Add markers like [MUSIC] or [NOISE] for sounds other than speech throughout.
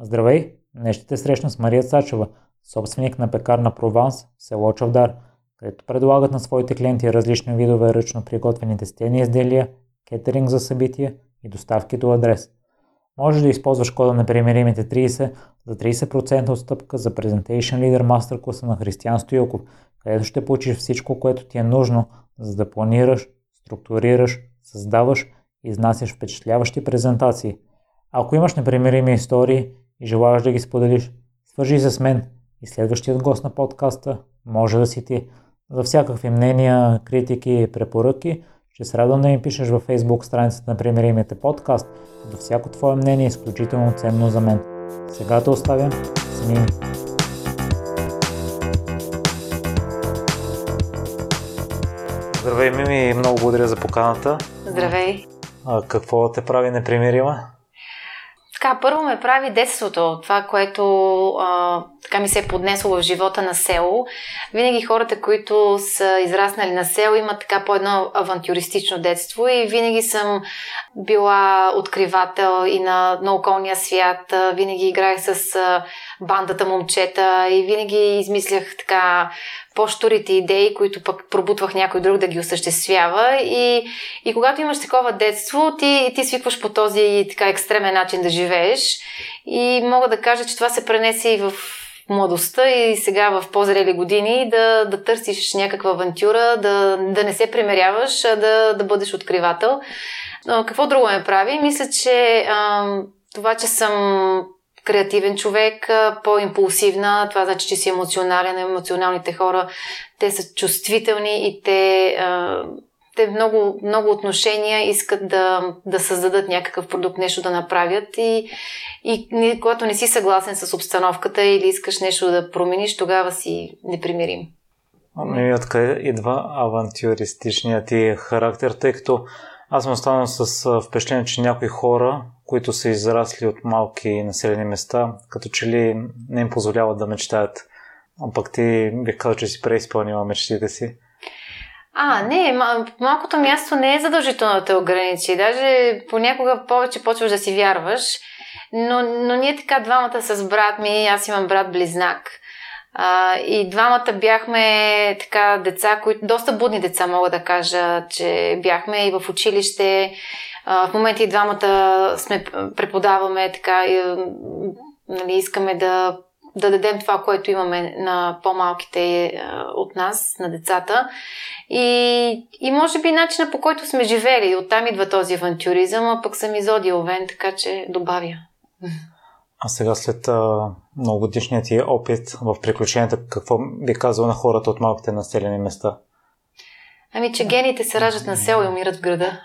Здравей! Днес ще те срещна с Мария Сачева, собственик на пекарна Прованс в село Чавдар, където предлагат на своите клиенти различни видове ръчно приготвени тестени изделия, кетеринг за събития и доставки до адрес. Можеш да използваш кода на примеримите 30 за 30% отстъпка за Presentation Leader Master класа на Християн Стоилков, където ще получиш всичко, което ти е нужно, за да планираш, структурираш, създаваш и изнасяш впечатляващи презентации. Ако имаш непримирими истории и желаеш да ги споделиш, свържи се с мен и следващият гост на подкаста може да си ти. За всякакви мнения, критики и препоръки ще се радвам да ми пишеш във Facebook страницата на Примеримите подкаст, до всяко твое мнение е изключително ценно за мен. Сега те оставям с Мими. Здравей, Мими, много благодаря за поканата. Здравей. А, какво те прави непримирима? Така, първо ме прави детството, това, което а, така ми се е поднесло в живота на село. Винаги хората, които са израснали на село, имат така по едно авантюристично детство и винаги съм била откривател и на, на околния свят. Винаги играех с а, бандата момчета и винаги измислях така по-штурите идеи, които пък пробутвах някой друг да ги осъществява. И, и когато имаш такова детство, ти, ти свикваш по този така екстремен начин да живееш. И мога да кажа, че това се пренесе и в младостта и сега в по-зрели години да, да търсиш някаква авантюра, да, да не се примеряваш, а да, да бъдеш откривател. Но какво друго ме прави? Мисля, че а, това, че съм креативен човек, по-импулсивна, това значи, че си емоционален. Емоционалните хора, те са чувствителни и те, те много, много отношения искат да, да създадат някакъв продукт, нещо да направят и, и когато не си съгласен с обстановката или искаш нещо да промениш, тогава си непримирим. Ами откъде идва авантюристичният ти характер, тъй като аз съм останал с впечатление, че някои хора, които са израсли от малки населени места, като че ли не им позволяват да мечтаят. А пък ти бих казал, че си преизпълнила мечтите си. А, не, малкото място не е задължително да те ограничи. Даже понякога повече почваш да си вярваш. Но, но ние така двамата с брат ми, аз имам брат-близнак – а, и двамата бяхме така деца, които доста будни деца, мога да кажа, че бяхме и в училище. В момента и двамата сме преподаваме така, и, нали, искаме да, да дадем това, което имаме на по-малките а, от нас, на децата. И, и може би начина по който сме живели, оттам идва този авантюризъм, а пък съм изодиовен, така че добавя. А сега след многогодишният ти опит в приключенията, какво би казал на хората от малките населени места? Ами, че гените се раждат на село и умират в града.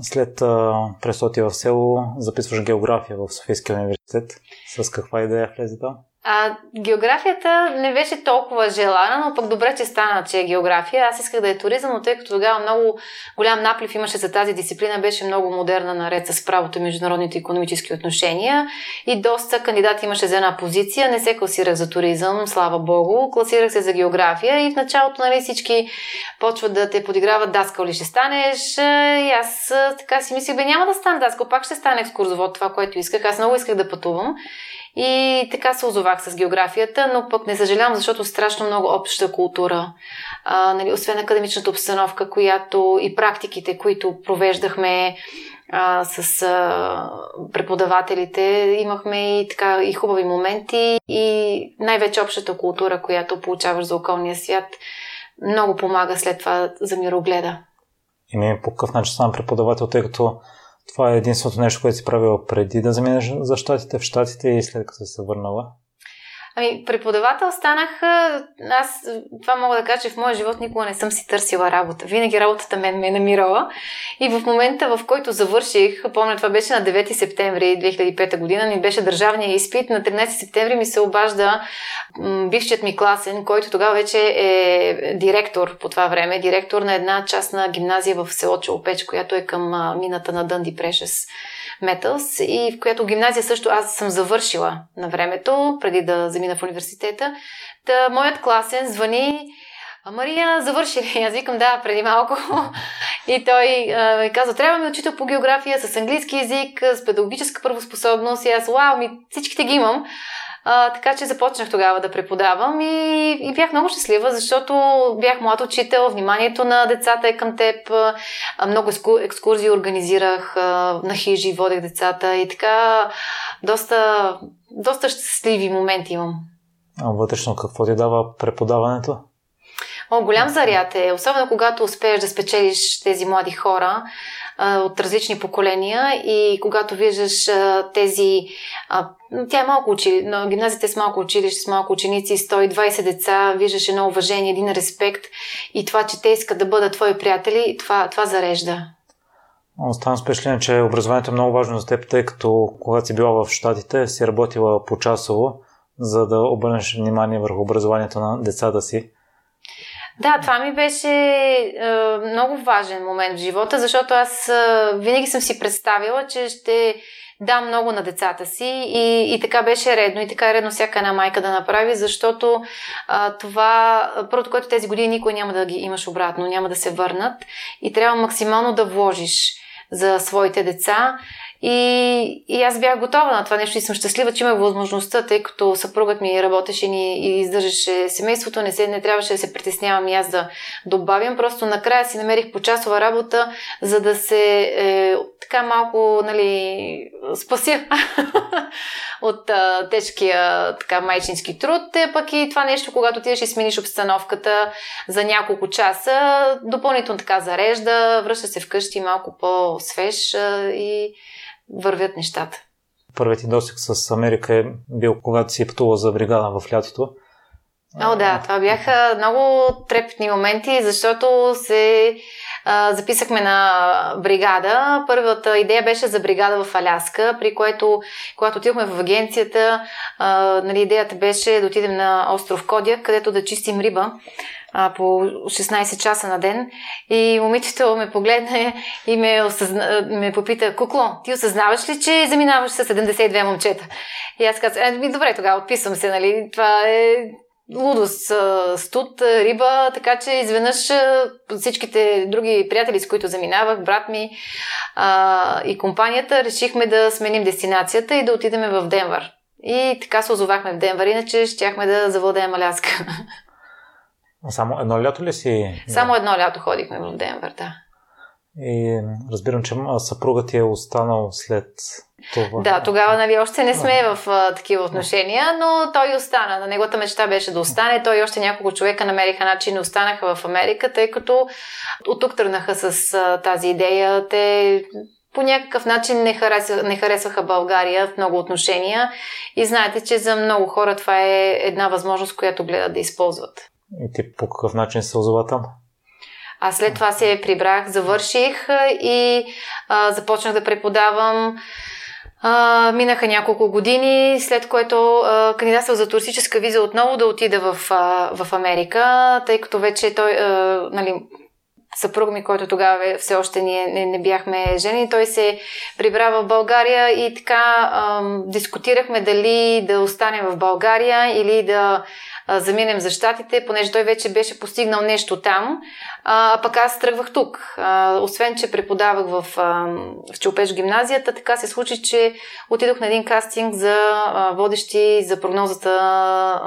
След а, пресоти в село, записваш география в Софийския университет. С каква идея влезе там? А, географията не беше толкова желана, но пък добре, че стана, че е география. Аз исках да е туризъм, но тъй като тогава много голям наплив имаше за тази дисциплина, беше много модерна наред с правото и международните економически отношения и доста кандидати имаше за една позиция. Не се класирах за туризъм, слава богу. Класирах се за география и в началото нали, всички почват да те подиграват даскал ли ще станеш. И аз така си мислих, бе няма да стане даскал, пак ще стане екскурзовод, това, което исках. Аз много исках да пътувам. И така се озовах с географията, но пък не съжалявам, защото страшно много обща култура. А, нали, освен академичната обстановка, която и практиките, които провеждахме а, с а, преподавателите, имахме и така и хубави моменти и най-вече общата култура, която получаваш за околния свят, много помага след това за мирогледа. И ми по какъв начин съм преподавател, тъй като това е единственото нещо, което си правила преди да заминеш за щатите в щатите и след като се върнала? Ами, преподавател станах, аз това мога да кажа, че в моя живот никога не съм си търсила работа. Винаги работата мен ме е намирала. И в момента, в който завърших, помня, това беше на 9 септември 2005 година, ми беше държавния изпит. На 13 септември ми се обажда бившият ми класен, който тогава вече е директор по това време, директор на една частна гимназия в село Челопеч, която е към мината на Дънди Прешес. Metals и в която гимназия също аз съм завършила на времето, преди да замина в университета. Та, моят класен звъни а Мария, завърши ли? Аз викам, да, преди малко. И той ми казва, трябва ми учител по география с английски язик, с педагогическа правоспособност. И аз, вау, ми всичките ги имам. А, така че започнах тогава да преподавам и, и бях много щастлива, защото бях млад учител, вниманието на децата е към теб, а, много екскурзии организирах, а, на хижи водех децата и така доста, доста щастливи моменти имам. А вътрешно какво ти дава преподаването? О, голям заряд е, особено когато успееш да спечелиш тези млади хора от различни поколения и когато виждаш тези... Тя е малко учили, но гимназията е с малко училище, с малко ученици, 120 деца, виждаш едно уважение, един респект и това, че те искат да бъдат твои приятели, това, това зарежда. Оставам с впечатление, че образованието е много важно за теб, тъй като когато си била в Штатите, си работила по-часово, за да обърнеш внимание върху образованието на децата си. Да, това ми беше е, много важен момент в живота, защото аз е, винаги съм си представила, че ще дам много на децата си и, и така беше редно и така е редно всяка една майка да направи, защото а, това, първото, което тези години никой няма да ги имаш обратно, няма да се върнат и трябва максимално да вложиш за своите деца и, и аз бях готова на това нещо и съм щастлива, че имах възможността, тъй като съпругът ми работеше ни и издържаше семейството, не, се, не трябваше да се притеснявам и аз да добавям. Просто накрая си намерих почасова работа, за да се е, така малко нали, спася [LAUGHS] от а, тежкия така, майчински труд. Е, пък и това нещо, когато отидеш и смениш обстановката за няколко часа, допълнително така зарежда, връща се вкъщи малко по-свеж и вървят нещата. Първият ти досек с Америка е бил когато си пътува за бригада в лятото. О, да, това бяха много трепетни моменти, защото се а, записахме на бригада. Първата идея беше за бригада в Аляска, при което, когато отидохме в агенцията, а, нали, идеята беше да отидем на остров Кодия, където да чистим риба а, по 16 часа на ден. И момичето ме погледна и ме, осъзна, ме попита, Кукло, ти осъзнаваш ли, че заминаваш с 72 момчета? И аз казах, е, добре, тогава отписвам се, нали? Това е лудост, студ, риба, така че изведнъж всичките други приятели, с които заминавах, брат ми а, и компанията, решихме да сменим дестинацията и да отидем в Денвър. И така се озовахме в Денвър, иначе щяхме да завладеем Аляска. [LAUGHS] Само едно лято ли си? Само едно лято ходихме в Денвър, да. И разбирам, че съпругът ти е останал след това. Да, тогава нали, още не сме в а, такива отношения, но той остана. На неговата мечта беше да остане. Той и още няколко човека намериха начин и останаха в Америка, тъй като от тук тръгнаха с а, тази идея. Те по някакъв начин не, харесва, не харесваха България в много отношения и знаете, че за много хора това е една възможност, която гледат да използват. И ти по какъв начин се озова там? А след това се прибрах, завърших и а, започнах да преподавам. А, минаха няколко години, след което а, кандидатствах за туристическа виза отново да отида в, а, в Америка, тъй като вече той, а, нали, съпруг ми, който тогава все още ние не, не бяхме жени, той се прибра в България и така а, дискутирахме дали да остане в България или да заминем за щатите, понеже той вече беше постигнал нещо там, а, пък аз тръгвах тук. А, освен, че преподавах в, а, в Челпеш гимназията, така се случи, че отидох на един кастинг за а, водещи за прогнозата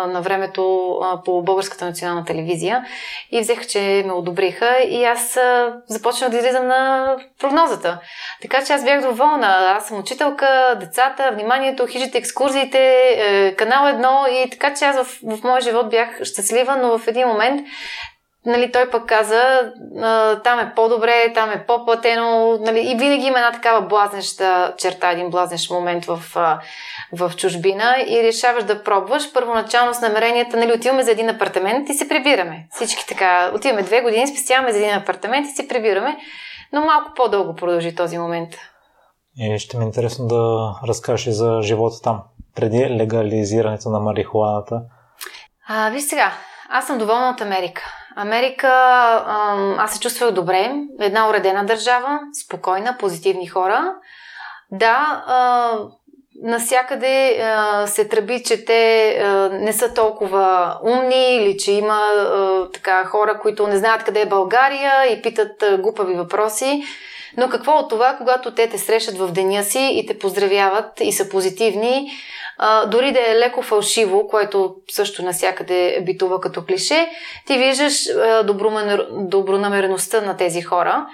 на времето а, по Българската национална телевизия и взех, че ме одобриха и аз а, започнах да излизам на прогнозата. Така че аз бях доволна. Аз съм учителка, децата, вниманието, хижите, екскурзиите, е, канал едно и така че аз в, в моя живот бях щастлива, но в един момент нали, той пък каза, там е по-добре, там е по-платено, нали, и винаги има една такава блазнеща черта, един блазнещ момент в, в чужбина и решаваш да пробваш. Първоначално с намеренията, нали, отиваме за един апартамент и се прибираме. Всички така, отиваме две години, спестяваме за един апартамент и се прибираме, но малко по-дълго продължи този момент. И ще ми е интересно да разкажеш за живота там, преди легализирането на марихуаната. А, виж сега, аз съм доволна от Америка. Америка, аз се чувствах добре. Една уредена държава, спокойна, позитивни хора. Да, насякъде а, се тръби, че те а, не са толкова умни или че има а, така хора, които не знаят къде е България и питат а, глупави въпроси. Но какво от това, когато те те срещат в деня си и те поздравяват и са позитивни, а, дори да е леко фалшиво, което също насякъде битува като клише, ти виждаш а, добронамереността на тези хора.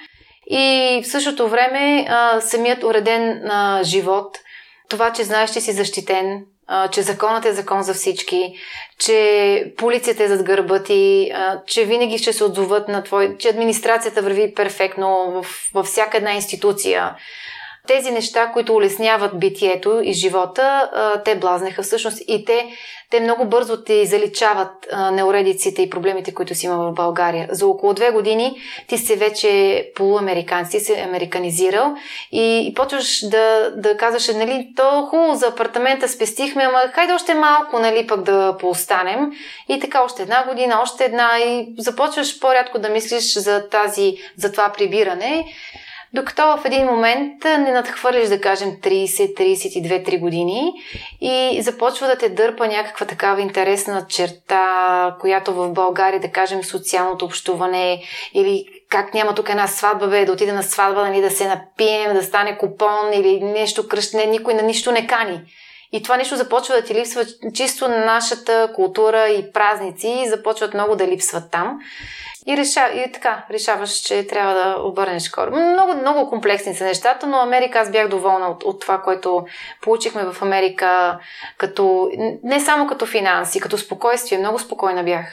И в същото време а, самият уреден а, живот, това, че знаеш, че си защитен, а, че законът е закон за всички, че полицията е зад гърба ти, а, че винаги ще се отзоват на твой, че администрацията върви перфектно в, във всяка една институция. Тези неща, които улесняват битието и живота, те блазнеха всъщност и те, те много бързо ти заличават неуредиците и проблемите, които си има в България. За около две години ти си вече полуамериканец, ти си американизирал и, и почваш да, да казваш, нали, то хубаво за апартамента спестихме, ама хайде още малко, нали, пък да поостанем. И така още една година, още една и започваш по-рядко да мислиш за тази, за това прибиране. Докато в един момент не надхвърлиш, да кажем, 30, 32, 3 години и започва да те дърпа някаква такава интересна черта, която в България, да кажем, социалното общуване или как няма тук една сватба, бе, да отида на сватба, нали, да се напием, да стане купон или нещо кръщне, никой на нищо не кани. И това нещо започва да ти липсва чисто нашата култура и празници и започват много да липсват там. И, реша, и така, решаваш, че трябва да обърнеш хора. Много, много комплексни са нещата, но Америка аз бях доволна от, от това, което получихме в Америка, като, не само като финанси, като спокойствие. Много спокойна бях.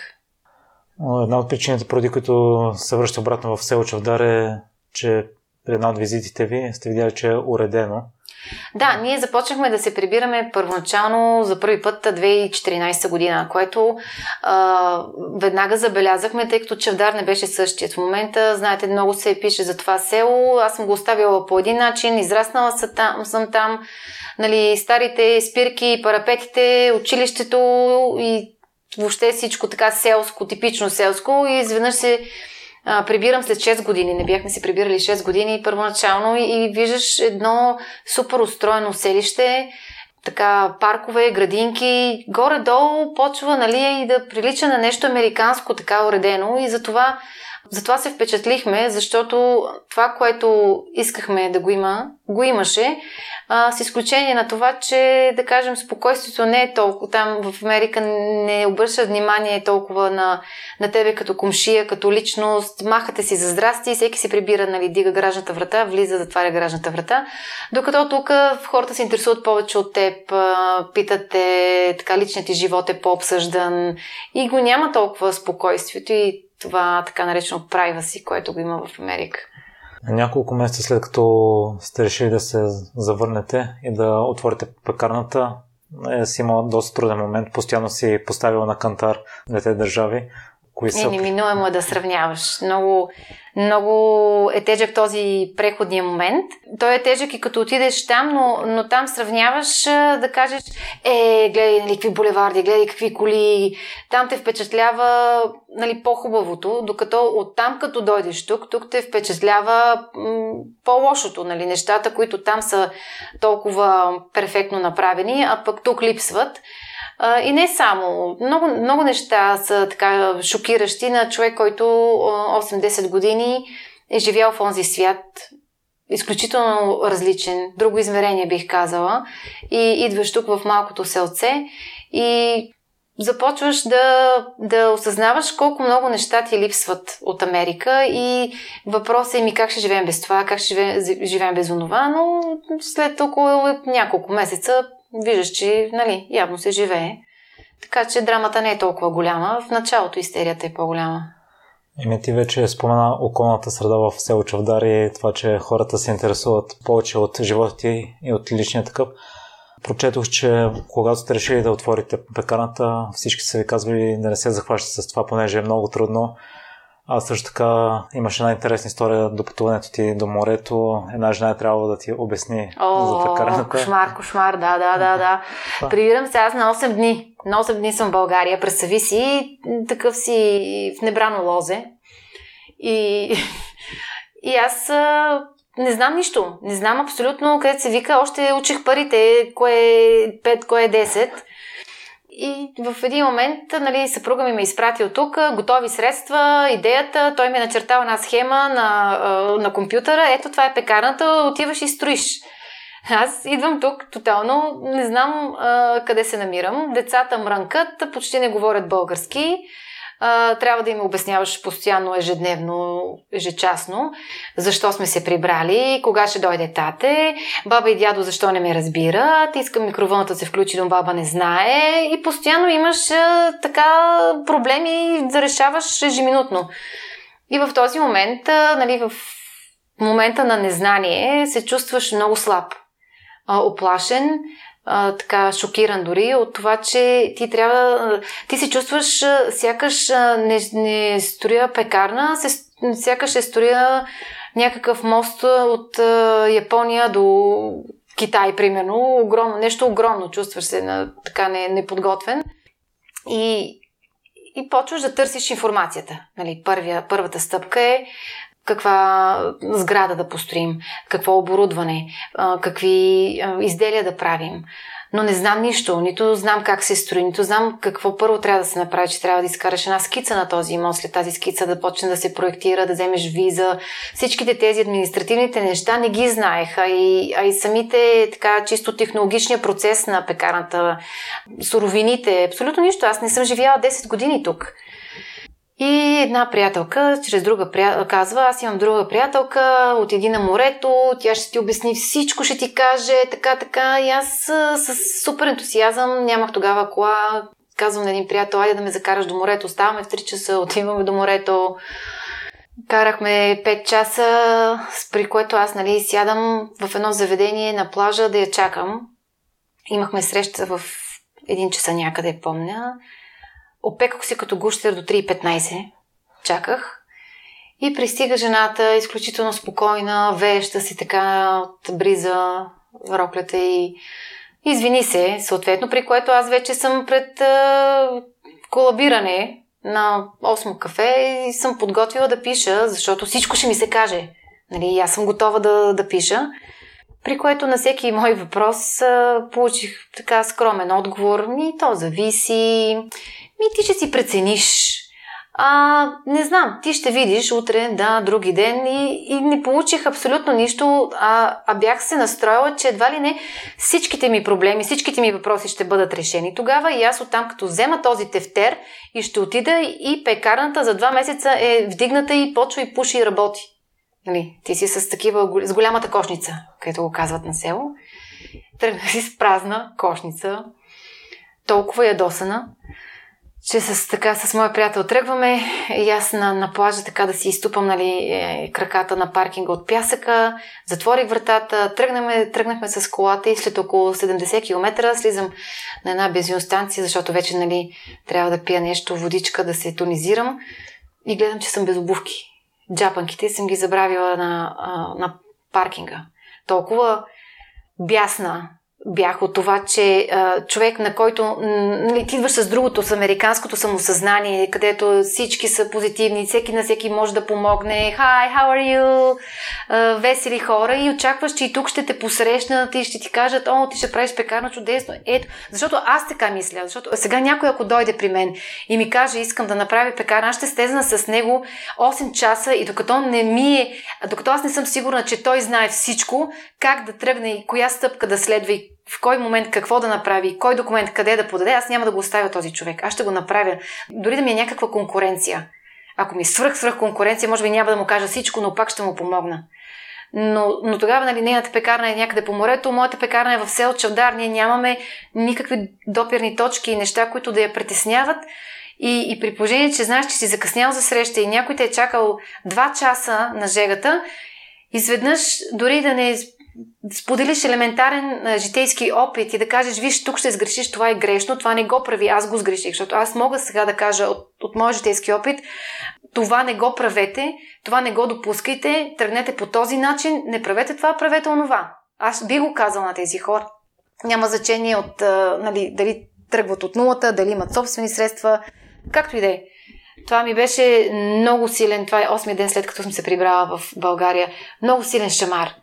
Една от причините, поради които се връща обратно в село Чавдар е, че при една от визитите ви сте видяли, че е уредено да, ние започнахме да се прибираме първоначално за първи път 2014 година, което а, веднага забелязахме, тъй като Чавдар не беше същият. В момента, знаете, много се пише за това село. Аз съм го оставила по един начин, израснала съм там, съм там нали, старите спирки, парапетите, училището и въобще всичко така селско, типично селско и изведнъж се прибирам след 6 години. Не бяхме се прибирали 6 години първоначално и виждаш едно супер устроено селище, така паркове, градинки, горе-долу почва нали, и да прилича на нещо американско, така уредено и затова затова се впечатлихме, защото това, което искахме да го има, го имаше, а, с изключение на това, че, да кажем, спокойствието не е толкова. Там в Америка не обръща внимание толкова на, на тебе като комшия, като личност. Махате си за здрасти, всеки се прибира, нали, дига гражната врата, влиза, затваря гражната врата. Докато тук хората се интересуват повече от теб, питате, така личният ти живот е по-обсъждан и го няма толкова спокойствието и това така наречено privacy, което го има в Америка. Няколко месеца след като сте решили да се завърнете и да отворите пекарната, е, си имал доста труден момент. Постоянно си поставила на кантар двете държави. Кои са... неминуемо е да сравняваш. Много, много е тежък този преходния момент. Той е тежък и като отидеш там, но, но там сравняваш да кажеш, е, гледай нали, какви булеварди, гледай какви коли. Там те впечатлява нали, по-хубавото, докато оттам като дойдеш тук, тук те впечатлява по-лошото. Нали, нещата, които там са толкова перфектно направени, а пък тук липсват. И не само. Много, много неща са така шокиращи на човек, който 8-10 години е живял в онзи свят, изключително различен, друго измерение бих казала, и идваш тук в малкото селце и започваш да, да осъзнаваш колко много неща ти липсват от Америка. И въпросът е ми как ще живеем без това, как ще живеем без онова, но след около няколко месеца виждаш, че нали, явно се живее. Така че драмата не е толкова голяма. В началото истерията е по-голяма. Еми ти вече спомена околната среда в село Чавдар и това, че хората се интересуват повече от живота ти и от личния такъв. Прочетох, че когато сте решили да отворите пекарната, всички са ви казвали да не се захващате с това, понеже е много трудно. А също така имаше една интересна история до пътуването ти до морето. Една жена е трябвало да ти обясни О, за пекарната. Кошмар, кошмар, да, да, да, да. Прибирам се аз на 8 дни. На 8 дни съм в България. Представи си, такъв си в небрано лозе. И, и аз не знам нищо. Не знам абсолютно къде се вика. Още учих парите, кое е 5, кое е 10. И в един момент, нали, съпруга ми ме изпрати от тук, готови средства, идеята, той ми е начертал една схема на, на компютъра, ето това е пекарната, отиваш и строиш. Аз идвам тук тотално, не знам а, къде се намирам. Децата мрънкат, почти не говорят български а, трябва да им обясняваш постоянно, ежедневно, ежечасно, защо сме се прибрали, кога ще дойде тате, баба и дядо защо не ме разбират, искам микровълната да се включи, но баба не знае и постоянно имаш а, така проблеми да решаваш ежеминутно. И в този момент, а, нали, в момента на незнание се чувстваш много слаб, оплашен, така шокиран дори от това, че ти трябва. Ти се чувстваш сякаш не, не строя пекарна, се, сякаш е строя някакъв мост от Япония до Китай, примерно. Огромно, нещо огромно. Чувстваш се на, така не, неподготвен. И, и почваш да търсиш информацията. Нали, първия, първата стъпка е каква сграда да построим, какво оборудване, какви изделия да правим. Но не знам нищо, нито знам как се строи, нито знам какво първо трябва да се направи, че трябва да изкараш една скица на този имот, след тази скица да почне да се проектира, да вземеш виза. Всичките тези административните неща не ги знаеха и, а и самите така чисто технологичния процес на пекарната, суровините, абсолютно нищо. Аз не съм живяла 10 години тук. И една приятелка, чрез друга приятелка, казва, аз имам друга приятелка, отиди на морето, тя ще ти обясни всичко, ще ти каже, така, така. И аз с супер ентусиазъм, нямах тогава кола, казвам на един приятел, айде да ме закараш до морето, ставаме в 3 часа, отиваме до морето. Карахме 5 часа, при което аз нали, сядам в едно заведение на плажа да я чакам. Имахме среща в един часа някъде, помня. Опеках се като гущер до 3.15. Чаках. И пристига жената, изключително спокойна, веща си така от бриза, роклята и извини се, съответно, при което аз вече съм пред а, колабиране на 8 кафе и съм подготвила да пиша, защото всичко ще ми се каже. Нали, аз съм готова да, да пиша. При което на всеки мой въпрос а, получих така скромен отговор. Ми, то зависи. Ми ти ще си прецениш. А, не знам, ти ще видиш утре, да, други ден и, и не получих абсолютно нищо, а, а бях се настроила, че едва ли не всичките ми проблеми, всичките ми въпроси ще бъдат решени тогава и аз оттам като взема този тефтер и ще отида и пекарната за два месеца е вдигната и почва и пуши и работи. Нали, ти си с такива, с голямата кошница, където го казват на село. Тръгна си с празна кошница, толкова ядосана че с, така, с моя приятел тръгваме и аз на, на плажа така да си изтупам нали, е, краката на паркинга от пясъка, затворих вратата, тръгнахме, тръгнахме с колата и след около 70 км слизам на една бензиностанция, защото вече нали, трябва да пия нещо, водичка, да се тонизирам и гледам, че съм без обувки. Джапанките съм ги забравила на, на паркинга. Толкова бясна, бях от това, че а, човек, на който нали, ти идваш с другото, с американското самосъзнание, където всички са позитивни, всеки на всеки може да помогне. Hi, how are you? А, весели хора и очакваш, че и тук ще те посрещнат и ще ти кажат, о, ти ще правиш пекарно чудесно. Ето, защото аз така мисля, защото сега някой, ако дойде при мен и ми каже, искам да направя пекарна, аз ще стезна с него 8 часа и докато не ми е, докато аз не съм сигурна, че той знае всичко, как да тръгне и коя стъпка да следва и в кой момент какво да направи, кой документ къде да подаде, аз няма да го оставя този човек. Аз ще го направя. Дори да ми е някаква конкуренция. Ако ми е свръх, свръх конкуренция, може би няма да му кажа всичко, но пак ще му помогна. Но, но тогава, нали, нейната пекарна е някъде по морето, моята пекарна е в сел Чавдар, ние нямаме никакви допирни точки и неща, които да я притесняват. И, и при положение, че знаеш, че си закъснял за среща и някой те е чакал 2 часа на жегата, изведнъж, дори да не споделиш елементарен житейски опит и да кажеш, виж, тук ще сгрешиш, това е грешно, това не го прави, аз го сгреших, защото аз мога сега да кажа от, от моя житейски опит, това не го правете, това не го допускайте, тръгнете по този начин, не правете това, правете онова. Аз би го казал на тези хора. Няма значение от, а, нали, дали тръгват от нулата, дали имат собствени средства, както и да е. Това ми беше много силен, това е 8 ден след като съм се прибрала в България, много силен шамар.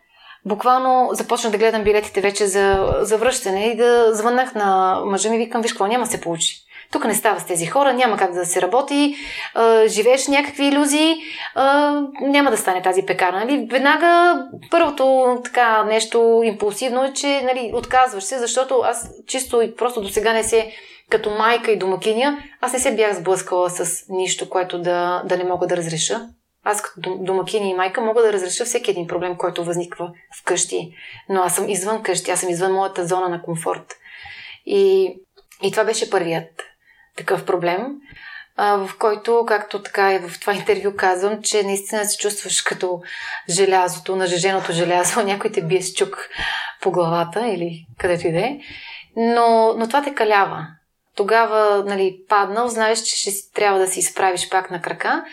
Буквално започнах да гледам билетите вече за, за връщане и да звъннах на мъжа ми, викам, виж какво, няма се получи. Тук не става с тези хора, няма как да се работи, а, живееш някакви иллюзии, а, няма да стане тази пекарна. Нали? Веднага първото така нещо импулсивно е, че нали, отказваш се, защото аз чисто и просто до сега не се като майка и домакиня, аз не се бях сблъскала с нищо, което да, да не мога да разреша. Аз като домакиня и майка мога да разреша всеки един проблем, който възниква вкъщи. Но аз съм извън къщи, аз съм извън моята зона на комфорт. И, и това беше първият такъв проблем, в който, както така и в това интервю казвам, че наистина се чувстваш като желязото, нажеженото желязо, [LAUGHS] някой те бие с чук по главата или където и да е. Но, но това те калява. Тогава, нали, паднал, знаеш, че ще трябва да се изправиш пак на крака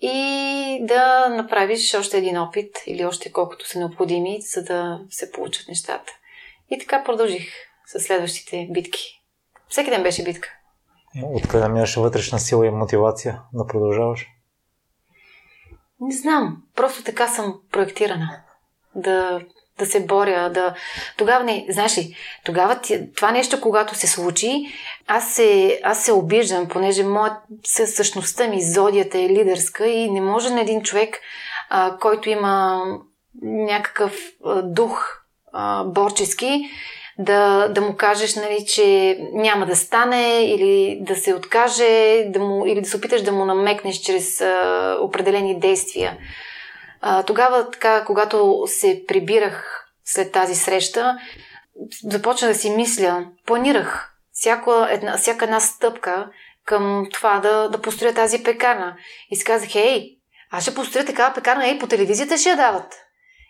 и да направиш още един опит или още колкото са необходими, за да се получат нещата. И така продължих с следващите битки. Всеки ден беше битка. Откъде минаше вътрешна сила и мотивация да продължаваш? Не знам. Просто така съм проектирана. Да, да се боря, да... Тогава не... Знаеш ли, тогава това нещо, когато се случи, аз се, аз се обиждам, понеже моят, същността ми, зодията е лидерска и не може на един човек, а, който има някакъв а, дух а, борчески, да, да му кажеш, нали, че няма да стане или да се откаже да му, или да се опиташ да му намекнеш чрез а, определени действия. А, тогава, така, когато се прибирах след тази среща, започна да си мисля, планирах всяка една, всяка една стъпка към това да, да построя тази пекарна. И си казах, ей, аз ще построя такава пекарна, ей, по телевизията ще я дават.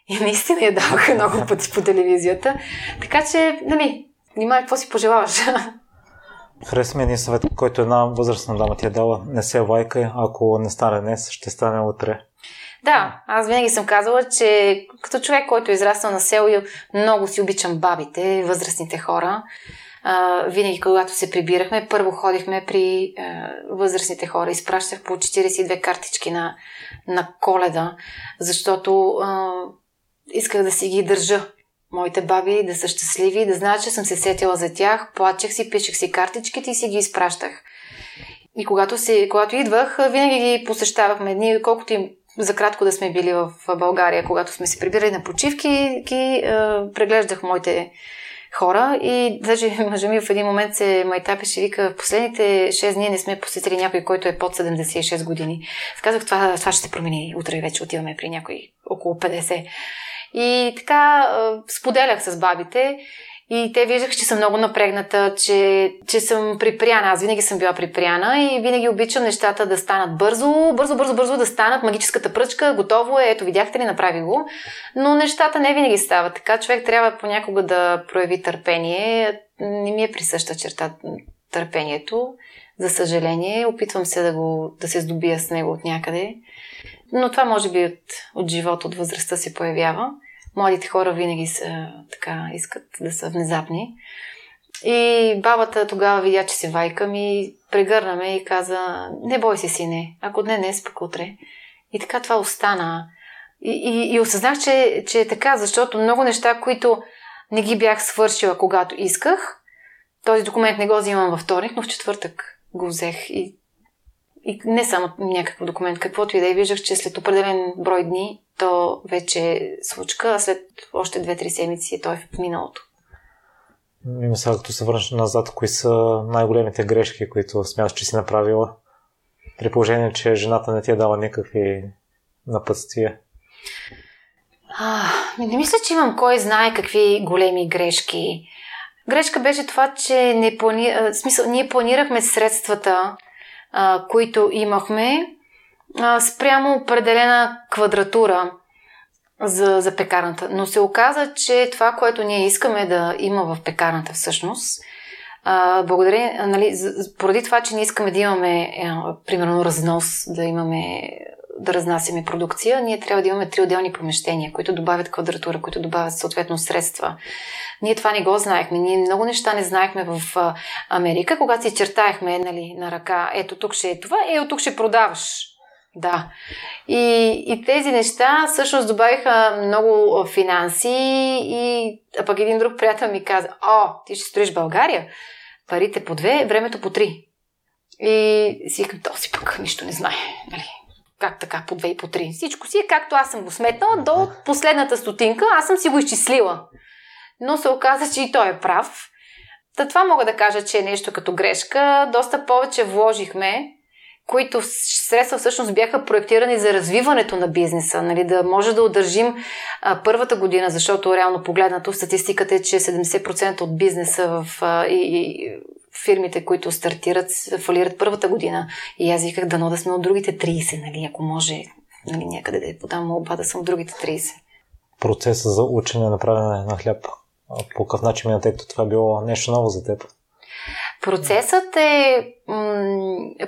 И наистина я даваха много пъти по телевизията. Така че, нали, внимай, какво си пожелаваш. Хареса ми един съвет, който една възрастна дама ти е дала. Не се лайкай, ако не стане днес, ще стане утре. Да, аз винаги съм казала, че като човек, който е израснал на село, много си обичам бабите, възрастните хора. А, винаги, когато се прибирахме, първо ходихме при а, възрастните хора. Изпращах по 42 картички на, на коледа, защото а, исках да си ги държа. Моите баби да са щастливи, да знаят, че съм се сетила за тях, плачех си, пишех си картичките и си ги изпращах. И когато, си, когато идвах, винаги ги посещавахме. Ние, колкото им за кратко да сме били в България, когато сме се прибирали на почивки, ги е, преглеждах моите хора и даже [LAUGHS] мъжа ми в един момент се майтапеше и вика, в последните 6 дни не сме посетили някой, който е под 76 години. Казах, това, това ще се промени. Утре вече отиваме при някой около 50. И така споделях с бабите и те виждах, че съм много напрегната, че, че съм припряна. Аз винаги съм била припряна и винаги обичам нещата да станат бързо, бързо, бързо, бързо да станат. Магическата пръчка, готово е, ето видяхте ли, направи го. Но нещата не винаги стават. Така човек трябва понякога да прояви търпение. Не ми е присъща черта търпението. За съжаление, опитвам се да, го, да се здобия с него от някъде. Но това може би от, от живота, от възрастта се появява. Младите хора винаги са, така, искат да са внезапни. И бабата тогава видя, че се вайка ми, прегърна ме и каза, не бой се, сине, ако не, не, спък утре. И така това остана. И, и, и осъзнах, че, че е така, защото много неща, които не ги бях свършила, когато исках, този документ не го взимам във вторник, но в четвъртък го взех. И и не само някакъв документ, каквото и да е, виждах, че след определен брой дни то вече е случка, а след още 2-3 седмици той е в миналото. Има сега, като се върнеш назад, кои са най-големите грешки, които смяташ, че си направила? При положение, че жената не ти е дала никакви напътствия. А, не мисля, че имам кой знае какви големи грешки. Грешка беше това, че не плани... смисъл, ние планирахме средствата а, които имахме, а, спрямо определена квадратура за, за пекарната. Но се оказа, че това, което ние искаме да има в пекарната всъщност, а, нали, поради това, че ние искаме да имаме, а, примерно, разнос, да имаме да разнасяме продукция, ние трябва да имаме три отделни помещения, които добавят квадратура, които добавят съответно средства. Ние това не го знаехме. Ние много неща не знаехме в Америка, когато си чертаехме нали, на ръка, ето тук ще е това, ето тук ще продаваш. Да. И, и тези неща всъщност добавиха много финанси и а пък един друг приятел ми каза, о, ти ще строиш България, парите по две, времето по три. И си викам, този пък нищо не знае. Нали? Как така, по две и по три? Всичко си е както аз съм го сметнала, до последната стотинка аз съм си го изчислила. Но се оказа, че и той е прав. Та това мога да кажа, че е нещо като грешка. Доста повече вложихме, които средства всъщност бяха проектирани за развиването на бизнеса, нали, да може да удържим а, първата година, защото реално погледнато статистиката е, че 70% от бизнеса в, а, и, и фирмите, които стартират, фалират първата година. И аз виках дано да сме от другите 30, нали, ако може нали, някъде да я подам молба да съм от другите 30. Процесът за учене, направене на хляб, по какъв начин мина, тъй като това е било нещо ново за теб? Процесът е.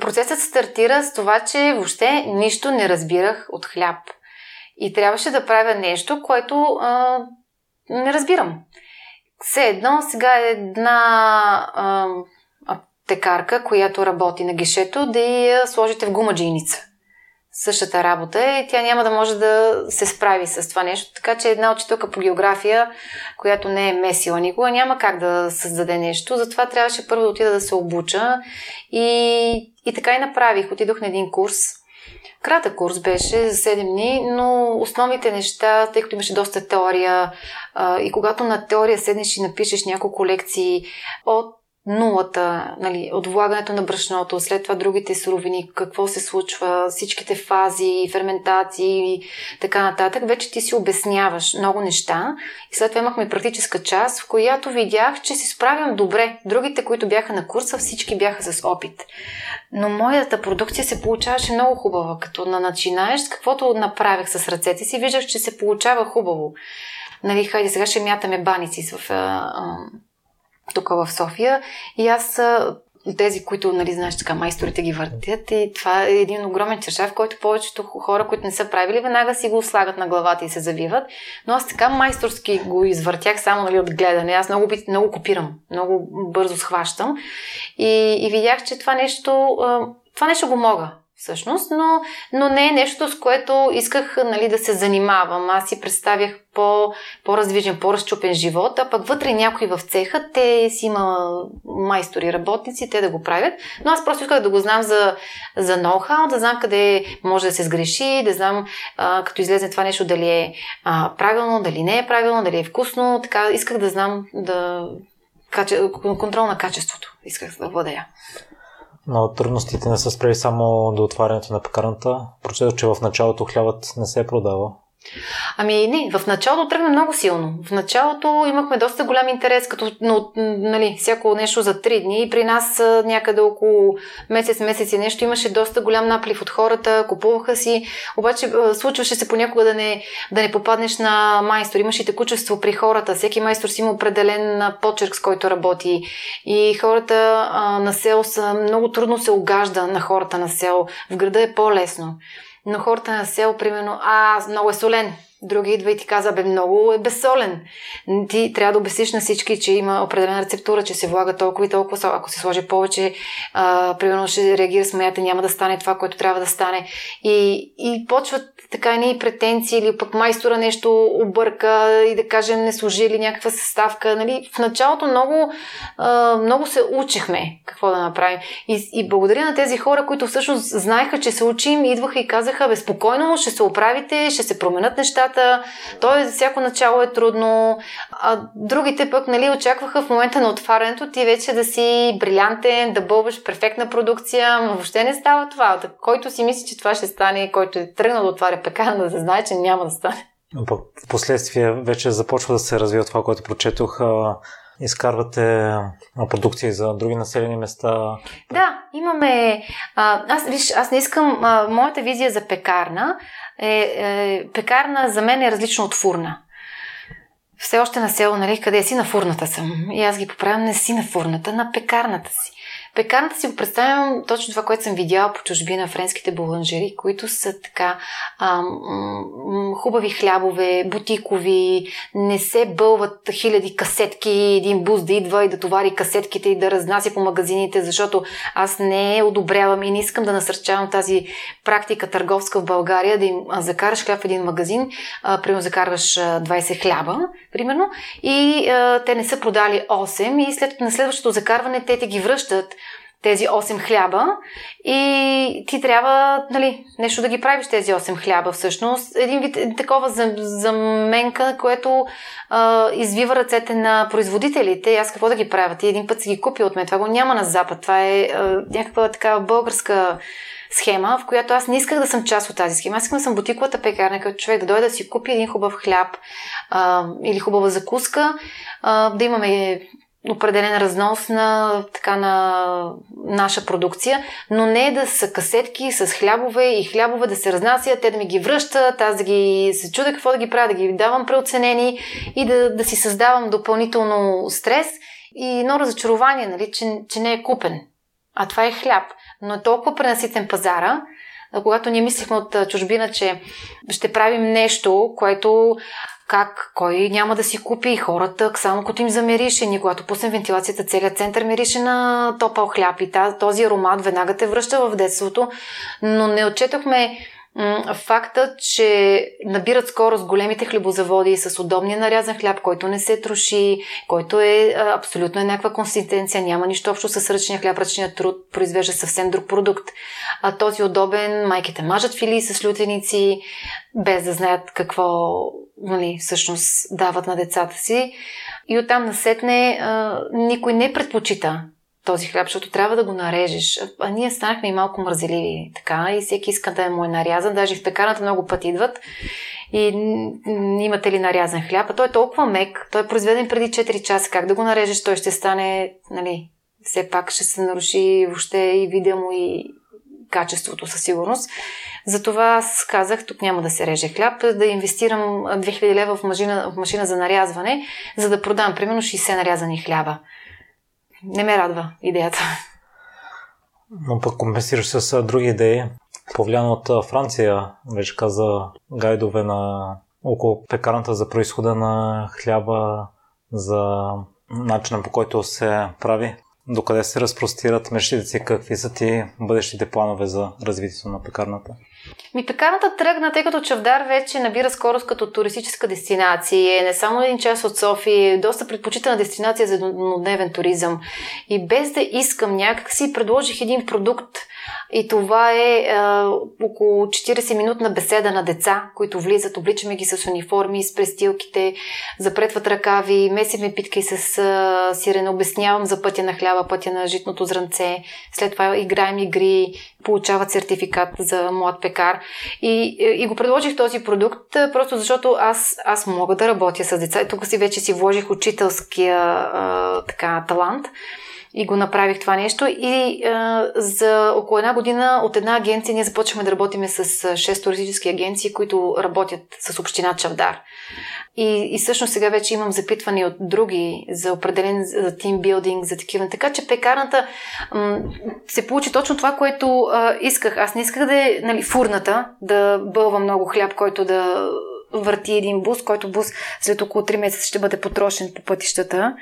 процесът стартира с това, че въобще нищо не разбирах от хляб. И трябваше да правя нещо, което а, не разбирам. Все едно, сега е една а, аптекарка, която работи на гишето, да я сложите в гумаджийница същата работа и тя няма да може да се справи с това нещо. Така че една учителка по география, която не е месила никога, няма как да създаде нещо. Затова трябваше първо да отида да се обуча и, и така и направих. Отидох на един курс. Кратък курс беше за 7 дни, но основните неща, тъй като имаше доста теория а, и когато на теория седнеш и напишеш няколко лекции от нулата, нали, от влагането на брашното, след това другите суровини, какво се случва, всичките фази, ферментации и така нататък, вече ти си обясняваш много неща. И след това имахме практическа част, в която видях, че се справям добре. Другите, които бяха на курса, всички бяха с опит. Но моята продукция се получаваше много хубава. Като на начинаеш, каквото направих с ръцете си, виждах, че се получава хубаво. Нали, хайде, сега ще мятаме баници в тук в София. И аз тези, които, нали, знаеш, така, майсторите ги въртят и това е един огромен чершав, който повечето хора, които не са правили, веднага си го слагат на главата и се завиват. Но аз така майсторски го извъртях само нали, от гледане. Аз много, много копирам, много бързо схващам и, и видях, че това нещо, това нещо го мога всъщност, но, но не е нещо, с което исках нали, да се занимавам. Аз си представях по, по-раздвижен, по-разчупен живот, а пък вътре някой в цеха, те си има майстори, работници, те да го правят. Но аз просто исках да го знам за, за ноу-хау, да знам къде може да се сгреши, да знам а, като излезе това нещо дали е а, правилно, дали не е правилно, дали е вкусно. Така исках да знам да каче, контрол на качеството. Исках да владея. Но трудностите не са спрели само до отварянето на пекарната. Прочетох, че в началото хлябът не се продава. Ами не, в началото тръгна много силно. В началото имахме доста голям интерес, като но, нали, всяко нещо за три дни. И при нас някъде около месец, месец и нещо имаше доста голям наплив от хората, купуваха си. Обаче случваше се понякога да не, да не попаднеш на майстор. Имаше и текучество при хората. Всеки майстор си има определен почерк, с който работи. И хората а, на село са много трудно се огажда на хората на село. В града е по-лесно. Но хората на село, примерно, а, много е солен. Други идва и ти каза, бе, много е безсолен. Ти трябва да обясниш на всички, че има определена рецептура, че се влага толкова и толкова. Ако се сложи повече, а, примерно ще реагира с маята, няма да стане това, което трябва да стане. И, и почват така ни претенции или пък майстора нещо обърка и да кажем не служи или някаква съставка. Нали? В началото много, а, много се учихме какво да направим. И, и благодаря на тези хора, които всъщност знаеха, че се учим, идваха и казаха, безпокойно, ще се оправите, ще се променят нещата. Той за всяко начало е трудно. А другите пък нали, очакваха в момента на отварянето ти вече да си брилянтен, да бълваш перфектна продукция. Но въобще не става това. Който си мисли, че това ще стане, който е тръгнал да отваря пекарна, да се знае, че няма да стане. В последствие вече започва да се развива това, което прочетох. Изкарвате продукции за други населени места. Да, имаме. А, аз, виж, аз не искам. А, моята визия за пекарна е, е. Пекарна за мен е различно от фурна все още на село, нали, къде си на фурната съм. И аз ги поправям, не си на фурната, на пекарната си. Пекарната си го представям точно това, което съм видяла по чужбина, френските буланжери, които са така ам, хубави хлябове, бутикови, не се бълват хиляди касетки, един бус да идва и да товари касетките и да разнася по магазините, защото аз не одобрявам и не искам да насърчавам тази практика търговска в България, да им закараш хляб в един магазин, а, примерно закарваш 20 хляба, примерно, и а, те не са продали 8 и след на следващото закарване те те ги връщат тези 8 хляба и ти трябва нали, нещо да ги правиш тези 8 хляба всъщност. Един вид такова заменка, което а, извива ръцете на производителите. И аз какво да ги правя? Ти един път си ги купи от мен. Това го няма на запад. Това е а, някаква такава българска схема, в която аз не исках да съм част от тази схема. Аз искам да съм бутиковата пекарна, като човек да дойде да си купи един хубав хляб а, или хубава закуска, а, да имаме определен разнос на, така, на наша продукция, но не да са касетки с хлябове и хлябове да се разнасят, те да ми ги връщат, аз да ги се чудя какво да ги правя, да ги давам преоценени и да, да си създавам допълнително стрес и едно разочарование, нали, че, че не е купен. А това е хляб. Но е толкова пренаситен пазара, когато ние мислихме от чужбина, че ще правим нещо, което как, кой няма да си купи хората, само като им замерише. Ние, когато пуснем вентилацията, целият център мирише на топъл хляб и този аромат веднага те връща в детството, но не отчетохме факта, че набират скорост големите хлебозаводи с удобния нарязан хляб, който не се троши, който е абсолютно е някаква консистенция, няма нищо общо с ръчния хляб, ръчният труд произвежда съвсем друг продукт. А този удобен, майките мажат фили с лютеници, без да знаят какво нали, всъщност дават на децата си. И оттам насетне никой не предпочита този хляб, защото трябва да го нарежеш. А ние станахме и малко мързеливи така и всеки иска да му е нарязан. Даже в пекарната много пъти идват и имате ли нарязан хляб, а той е толкова мек, той е произведен преди 4 часа, как да го нарежеш, той ще стане, нали, все пак ще се наруши въобще и видео му и качеството със сигурност. Затова аз казах, тук няма да се реже хляб, да инвестирам 2000 лева в машина, в машина за нарязване, за да продам примерно 60 нарязани хляба не ме радва идеята. Но пък компенсираш с други идеи. Повлиян от Франция, вече каза гайдове на около пекарната за происхода на хляба, за начина по който се прави. Докъде се разпростират мечтите си, какви са ти бъдещите планове за развитието на пекарната? Ми пекарната тръгна, тъй като Чавдар вече набира скорост като туристическа дестинация. Е не само един час от София, е доста предпочитана дестинация за еднодневен туризъм. И без да искам някакси, предложих един продукт, и това е а, около 40-минутна беседа на деца, които влизат, обличаме ги с униформи, с престилките, запретват ръкави, месиме питки с а, сирена, обяснявам за пътя на хляба, пътя на житното зранце. След това играем игри, получават сертификат за млад пекар. И, и го предложих този продукт, просто защото аз, аз мога да работя с деца. И тук си вече си вложих учителския а, така, талант и го направих това нещо. И а, за около една година от една агенция ние започваме да работиме с 6 туристически агенции, които работят с община Чавдар. И, и всъщност сега вече имам запитвания от други за определен за тимбилдинг, за такива. Така че пекарната м- се получи точно това, което а, исках. Аз не исках да е нали, фурната, да бълва много хляб, който да върти един бус, който бус след около 3 месеца ще бъде потрошен по пътищата.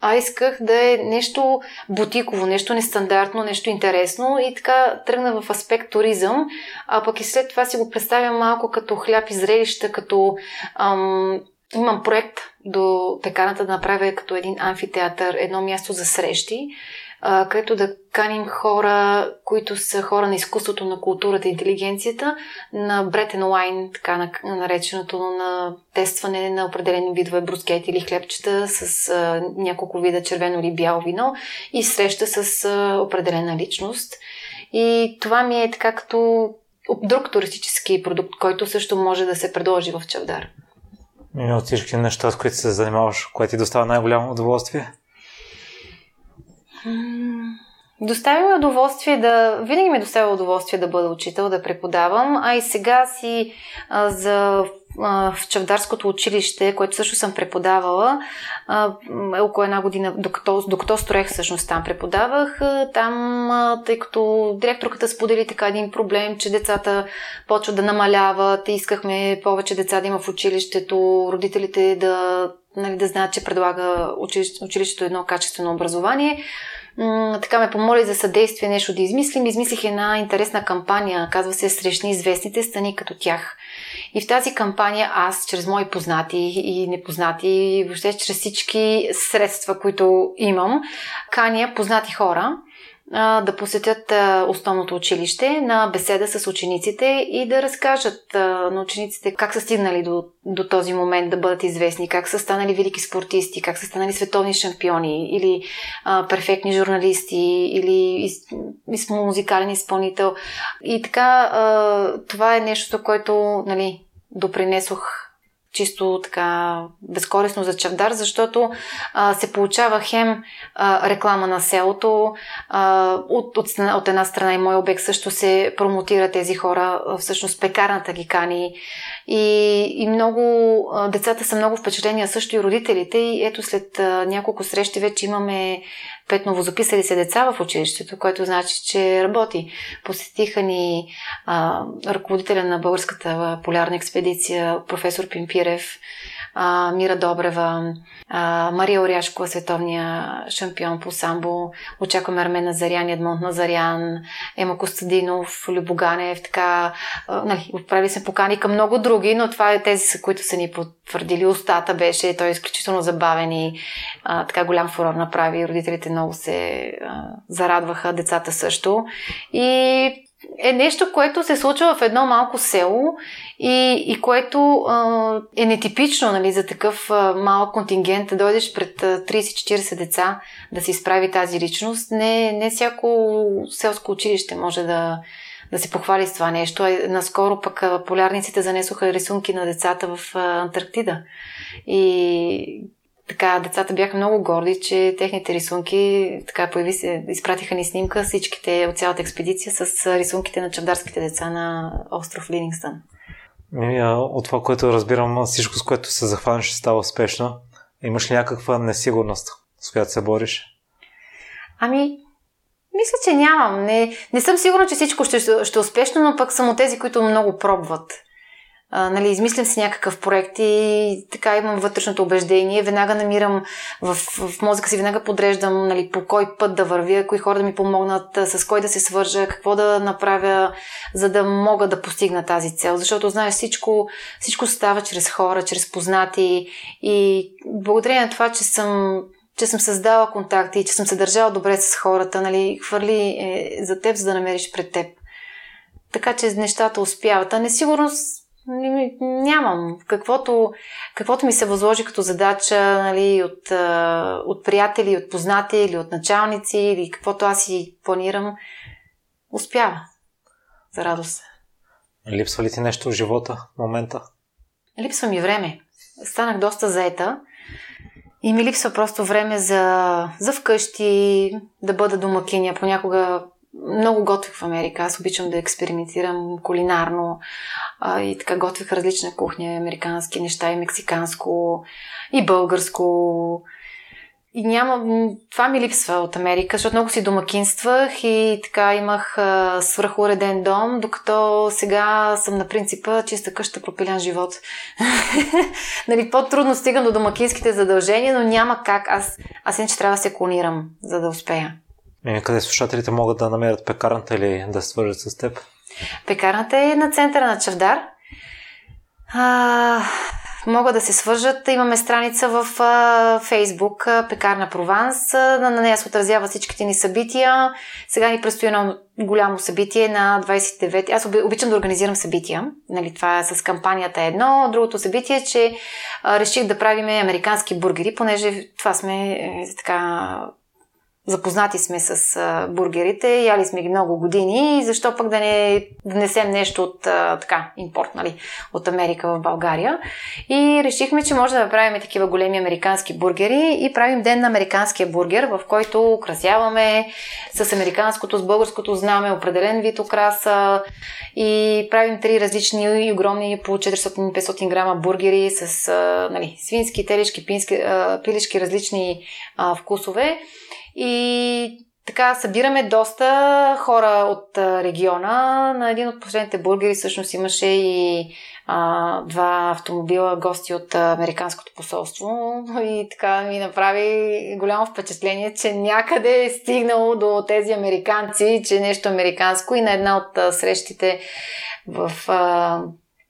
А исках да е нещо бутиково, нещо нестандартно, нещо интересно и така тръгна в аспект туризъм, а пък и след това си го представям малко като хляб и зрелища, като ам, имам проект до пекарната да направя като един амфитеатър, едно място за срещи, където да каним хора, които са хора на изкуството, на културата, интелигенцията, на бретен лайн, така нареченото на тестване на определени видове брускети или хлебчета с а, няколко вида червено или бяло вино и среща с а, определена личност. И това ми е така като друг туристически продукт, който също може да се предложи в Чавдар. И от всички неща, с които се занимаваш, което ти доставя най-голямо удоволствие? Доставя ми удоволствие да... Винаги ми доставя удоволствие да бъда учител, да преподавам, а и сега си а, за в Чавдарското училище, което също съм преподавала, е около една година, докато, докато строех всъщност там преподавах, там, тъй като директорката сподели така един проблем, че децата почват да намаляват, искахме повече деца да има в училището, родителите да, нали, да знаят, че предлага училище, училището едно качествено образование така ме помоли за съдействие нещо да измислим. Измислих една интересна кампания, казва се Срещни известните, стани като тях. И в тази кампания аз, чрез мои познати и непознати, въобще чрез всички средства, които имам, каня познати хора, да посетят основното училище на беседа с учениците и да разкажат на учениците как са стигнали до, до този момент да бъдат известни, как са станали велики спортисти, как са станали световни шампиони или а, перфектни журналисти или из, из, музикален изпълнител. И така, а, това е нещо, което нали, допринесох чисто така безкорисно за чавдар, защото а, се получава хем а, реклама на селото, а, от, от, от една страна и мой обект също се промотира тези хора, всъщност пекарната ги кани. И, и много, а, децата са много впечатления, също и родителите. И ето след а, няколко срещи вече имаме пет новозаписали се деца в училището, което значи, че работи. Посетиха ни а, ръководителя на българската полярна експедиция, професор Пимпирев, а, Мира Добрева, а, Мария Оряшкова, световния шампион по самбо. Очакваме Армен Назарян, Едмонт Назарян, Ема Костадинов, Любоганев, така. А, нали, отправили се покани към много други, но това е тези, които са ни потвърдили. Устата беше, той е изключително забавен и а, така голям фурор направи. Родителите много се а, зарадваха, децата също. И е нещо, което се случва в едно малко село и, и което е нетипично нали, за такъв малък контингент да дойдеш пред 30-40 деца да се изправи тази личност. Не, не всяко селско училище може да, да се похвали с това нещо. Наскоро пък полярниците занесоха рисунки на децата в Антарктида. И така, децата бяха много горди, че техните рисунки, така появи се, изпратиха ни снимка всичките от цялата експедиция с рисунките на чавдарските деца на остров Ливингстън. От това, което разбирам, всичко, с което се захванеш, става успешно. Имаш ли някаква несигурност, с която се бориш? Ами, мисля, че нямам. Не, не съм сигурна, че всичко ще, ще успешно, но пък съм от тези, които много пробват а, нали, измислям си някакъв проект и така имам вътрешното убеждение. Веднага намирам в, в мозъка си, веднага подреждам нали, по кой път да вървя, кои хора да ми помогнат, с кой да се свържа, какво да направя, за да мога да постигна тази цел. Защото, знаеш, всичко, всичко става чрез хора, чрез познати и благодарение на това, че съм че съм създала контакти, че съм се държала добре с хората, нали, хвърли е, за теб, за да намериш пред теб. Така че нещата успяват. А несигурност Нямам. Каквото, каквото ми се възложи като задача нали, от, от приятели, от познати или от началници, или каквото аз си планирам, успява. За радост. Липсва ли ти нещо в живота в момента? Липсва ми време. Станах доста заета и ми липсва просто време за, за вкъщи, да бъда домакиня. Понякога много готвих в Америка. Аз обичам да експериментирам кулинарно а, и така готвих различна кухня, американски неща и мексиканско, и българско. И няма... Това ми липсва от Америка, защото много си домакинствах и така имах а, свръхуреден дом, докато сега съм на принципа чиста къща, пропилян живот. [LAUGHS] нали, по-трудно стигам до домакинските задължения, но няма как. Аз, аз иначе трябва да се клонирам, за да успея. И къде слушателите могат да намерят пекарната или да свържат с теб? Пекарната е на центъра на Чавдар. А, могат да се свържат. Имаме страница в а, Фейсбук, Пекарна Прованс. А, на нея се отразява всичките ни събития. Сега ни предстои едно голямо събитие на 29. Аз обичам да организирам събития. Нали, това е с кампанията е едно. Другото събитие е, че а, реших да правим американски бургери, понеже това сме е, така запознати сме с а, бургерите, яли сме ги много години и защо пък да не внесем нещо от а, така, импорт, нали, от Америка в България. И решихме, че може да направим такива големи американски бургери и правим ден на американския бургер, в който украсяваме с американското, с българското знаме, определен вид украса и правим три различни и огромни по 400-500 грама бургери с а, нали, свински, телешки, пински, пилешки различни вкусове. И така, събираме доста хора от региона. На един от последните бургери всъщност имаше и а, два автомобила гости от Американското посолство. И така ми направи голямо впечатление, че някъде е стигнало до тези американци, че е нещо американско. И на една от срещите в а,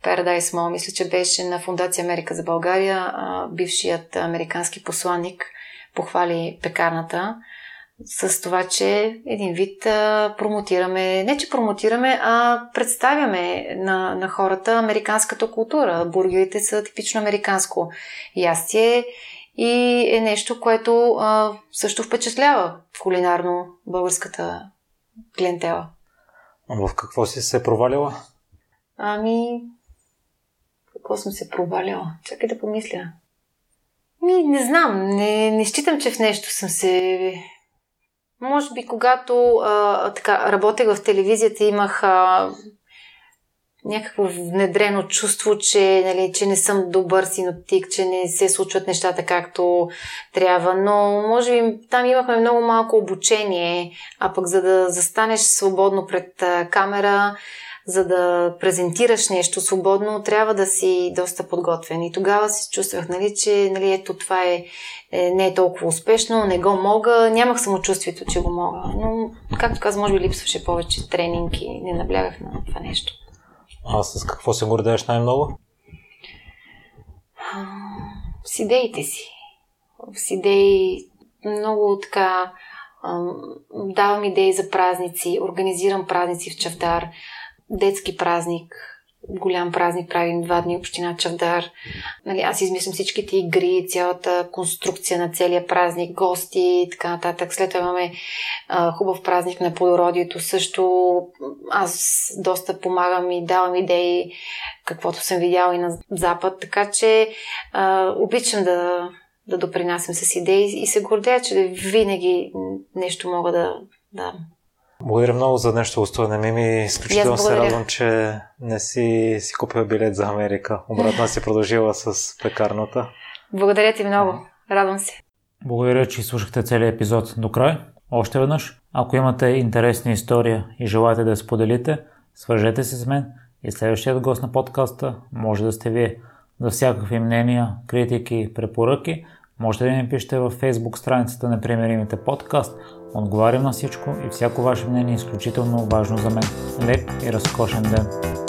Paradise Mall, мисля, че беше на Фундация Америка за България, а, бившият американски посланник похвали пекарната с това, че един вид а, промотираме, не че промотираме, а представяме на, на хората американската култура. Бургерите са типично американско ястие и е нещо, което а, също впечатлява кулинарно българската клиентела. А в какво си се провалила? Ами, какво съм се провалила? Чакай да помисля. Ми, не знам. Не, не считам, че в нещо съм се може би, когато а, така, работех в телевизията, имах а, някакво внедрено чувство, че, нали, че не съм добър синоптик, че не се случват нещата както трябва. Но, може би, там имахме много малко обучение, а пък за да застанеш свободно пред камера, за да презентираш нещо свободно, трябва да си доста подготвен. И тогава си чувствах, нали, че нали, ето това е, е, не е толкова успешно, не го мога. Нямах самочувствието, че го мога. Но, както каза, може би липсваше повече тренинг и не наблягах на това нещо. А с какво се гордееш най-много? С идеите си. С идеи много така давам идеи за празници, организирам празници в Чавдар, детски празник, голям празник правим два дни община Чавдар. Нали, аз измислям всичките игри, цялата конструкция на целия празник, гости и така нататък. След това имаме а, хубав празник на плодородието. Също аз доста помагам и давам идеи, каквото съм видяла и на Запад. Така че а, обичам да, да допринасям с идеи и се гордея, че винаги нещо мога да, да благодаря много за днешното гостуване. Мими, изключително се радвам, че не си, си купила билет за Америка. Обратно си продължила с пекарната. Благодаря ти много. Радвам се. Благодаря, че слушахте целият епизод до край. Още веднъж, ако имате интересна история и желаете да я споделите, свържете се с мен и следващият гост на подкаста може да сте вие. За всякакви мнения, критики, препоръки, можете да ни пишете във Facebook страницата на Примеримите подкаст – Отговарям на всичко и всяко ваше мнение е изключително важно за мен. Лек и разкошен ден!